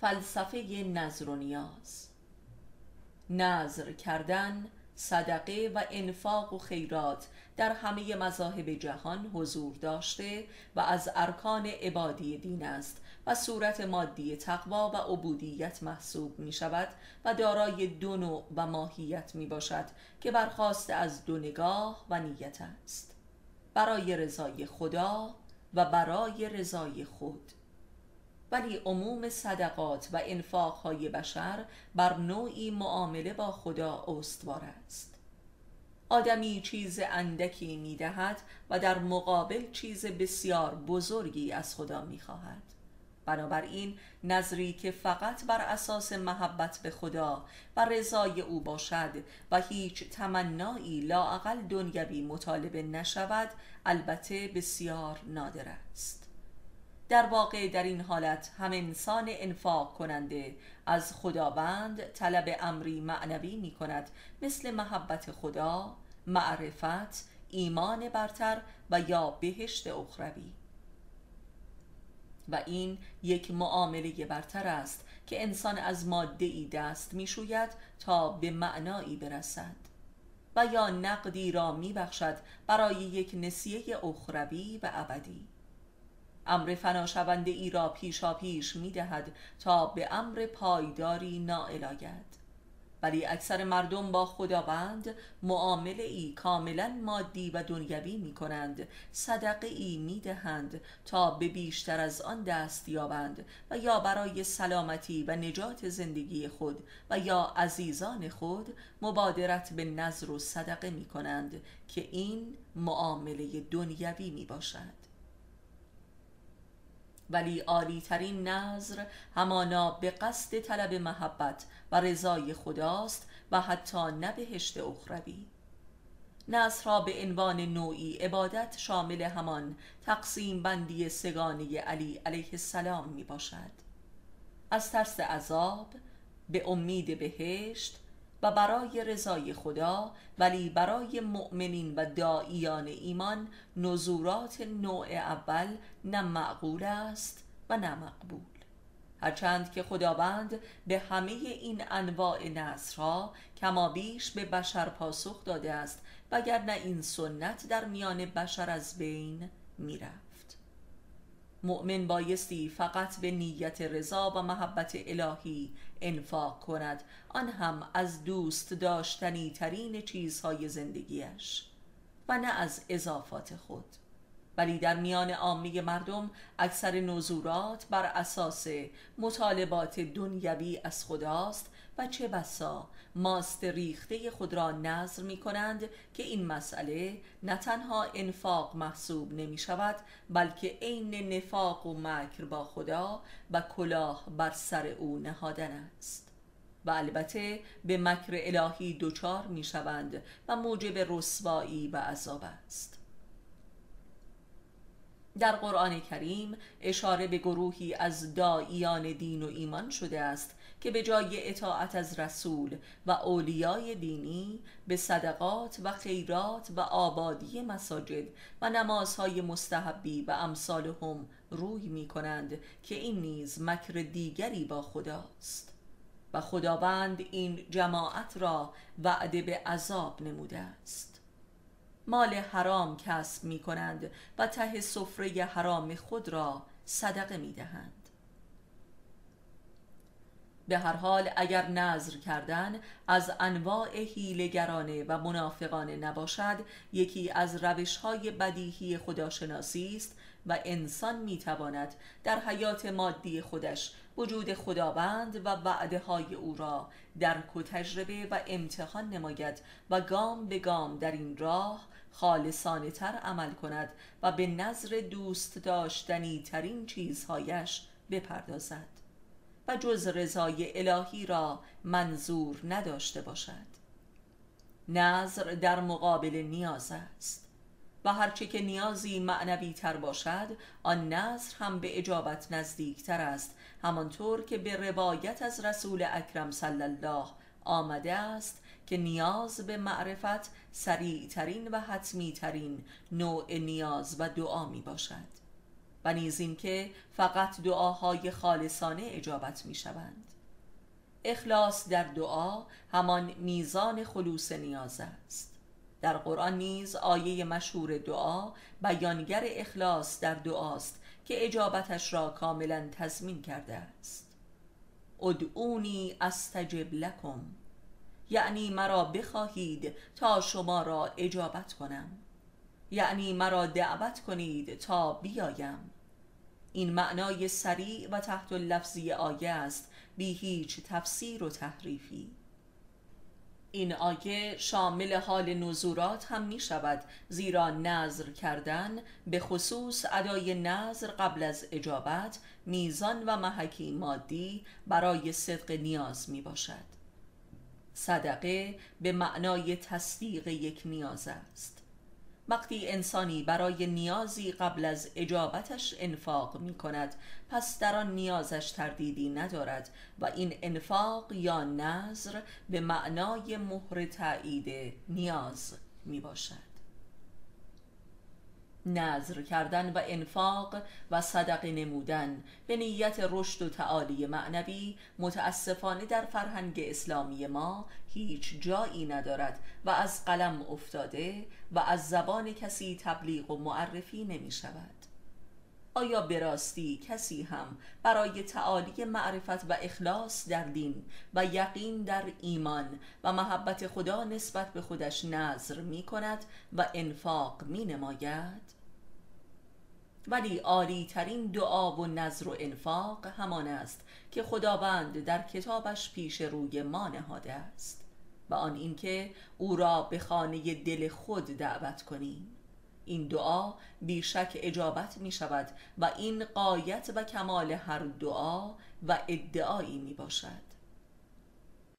فلسفه نظر و نیاز نظر کردن صدقه و انفاق و خیرات در همه مذاهب جهان حضور داشته و از ارکان عبادی دین است و صورت مادی تقوا و عبودیت محسوب می شود و دارای دو نوع و ماهیت می باشد که برخواست از دو نگاه و نیت است. برای رضای خدا و برای رضای خود. ولی عموم صدقات و انفاقهای بشر بر نوعی معامله با خدا استوار است. آدمی چیز اندکی می دهد و در مقابل چیز بسیار بزرگی از خدا می خواهد بنابراین نظری که فقط بر اساس محبت به خدا و رضای او باشد و هیچ تمنایی لاعقل دنیوی مطالبه نشود البته بسیار نادر است. در واقع در این حالت هم انسان انفاق کننده از خداوند طلب امری معنوی می کند مثل محبت خدا، معرفت، ایمان برتر و یا بهشت اخروی. و این یک معامله برتر است که انسان از ماده ای دست می شوید تا به معنایی برسد و یا نقدی را می بخشد برای یک نسیه اخروی و ابدی. امر فناشونده ای را پیشا پیش می دهد تا به امر پایداری نائل آید. ولی اکثر مردم با خداوند معامله ای کاملا مادی و دنیوی می کنند صدقه ای می دهند تا به بیشتر از آن دست یابند و یا برای سلامتی و نجات زندگی خود و یا عزیزان خود مبادرت به نظر و صدقه می کنند که این معامله دنیوی می باشد ولی عالی ترین نظر همانا به قصد طلب محبت و رضای خداست و حتی نه بهشت اخروی. نظر را به عنوان نوعی عبادت شامل همان تقسیم بندی سگانه علی علیه السلام می باشد از ترس عذاب به امید بهشت و برای رضای خدا ولی برای مؤمنین و دائیان ایمان نزورات نوع اول نه معقول است و نه مقبول. هرچند که خداوند به همه این انواع نصرها کما بیش به بشر پاسخ داده است وگرنه این سنت در میان بشر از بین می‌رفت. مؤمن بایستی فقط به نیت رضا و محبت الهی انفاق کند. آن هم از دوست داشتنی ترین چیزهای زندگیش و نه از اضافات خود. ولی در میان عامه مردم اکثر نزورات بر اساس مطالبات دنیوی از خداست و چه بسا؟ ماست ریخته خود را نظر می کنند که این مسئله نه تنها انفاق محسوب نمی شود بلکه عین نفاق و مکر با خدا و کلاه بر سر او نهادن است. و البته به مکر الهی دچار می شوند و موجب رسوایی و عذاب است. در قرآن کریم اشاره به گروهی از داییان دین و ایمان شده است که به جای اطاعت از رسول و اولیای دینی به صدقات و خیرات و آبادی مساجد و نمازهای مستحبی و امثالهم روی می کنند که این نیز مکر دیگری با خداست. و خداوند این جماعت را وعده به عذاب نموده است. مال حرام کسب می کنند و ته سفره حرام خود را صدقه می دهند به هر حال اگر نظر کردن از انواع هیلگرانه و منافقانه نباشد یکی از روش های بدیهی خداشناسی است و انسان می‌تواند در حیات مادی خودش وجود خداوند و وعده های او را درک و تجربه و امتحان نماید و گام به گام در این راه خالصانه تر عمل کند و به نظر دوست داشتنی ترین چیزهایش بپردازد و جز رضای الهی را منظور نداشته باشد. نظر در مقابل نیاز است و هرچه که نیازی معنوی تر باشد آن نظر هم به اجابت نزدیکتر است همانطور که به روایت از رسول اکرم صلی الله آمده است که نیاز به معرفت سریع ترین و حتمی ترین نوع نیاز و دعا می باشد و نیز اینکه فقط دعاهای خالصانه اجابت می شوند اخلاص در دعا همان میزان خلوص نیاز است. در قرآن نیز آیه مشهور دعا بیانگر اخلاص در دعاست که اجابتش را کاملا تضمین کرده است. ادعونی استجب لکم. یعنی مرا بخواهید تا شما را اجابت کنم. یعنی مرا دعوت کنید تا بیایم. این معنای سریع و تحت لفظی آیه است بی هیچ تفسیر و تحریفی. این آیه شامل حال نزورات هم می شود زیرا نظر کردن به خصوص ادای نظر قبل از اجابت میزان و محکی مادی برای صدق نیاز می باشد. صدقه به معنای تصدیق یک نیاز است. وقتی انسانی برای نیازی قبل از اجابتش انفاق می کند پس در آن نیازش تردیدی ندارد و این انفاق یا نظر به معنای مهر تایید نیاز می باشد نظر کردن و انفاق و صدقه نمودن. به نیت رشد و تعالی معنوی متاسفانه در فرهنگ اسلامی ما هیچ جایی ندارد و از قلم افتاده و از زبان کسی تبلیغ و معرفی نمی شود آیا براستی کسی هم برای تعالی معرفت و اخلاص در دین و یقین در ایمان و محبت خدا نسبت به خودش نظر می کند و انفاق می نماید؟ ولی عالی ترین دعا و نظر و انفاق همان است که خداوند در کتابش پیش روی ما نهاده است و آن اینکه او را به خانه دل خود دعوت کنیم این دعا بیشک اجابت می شود و این قایت و کمال هر دعا و ادعایی می باشد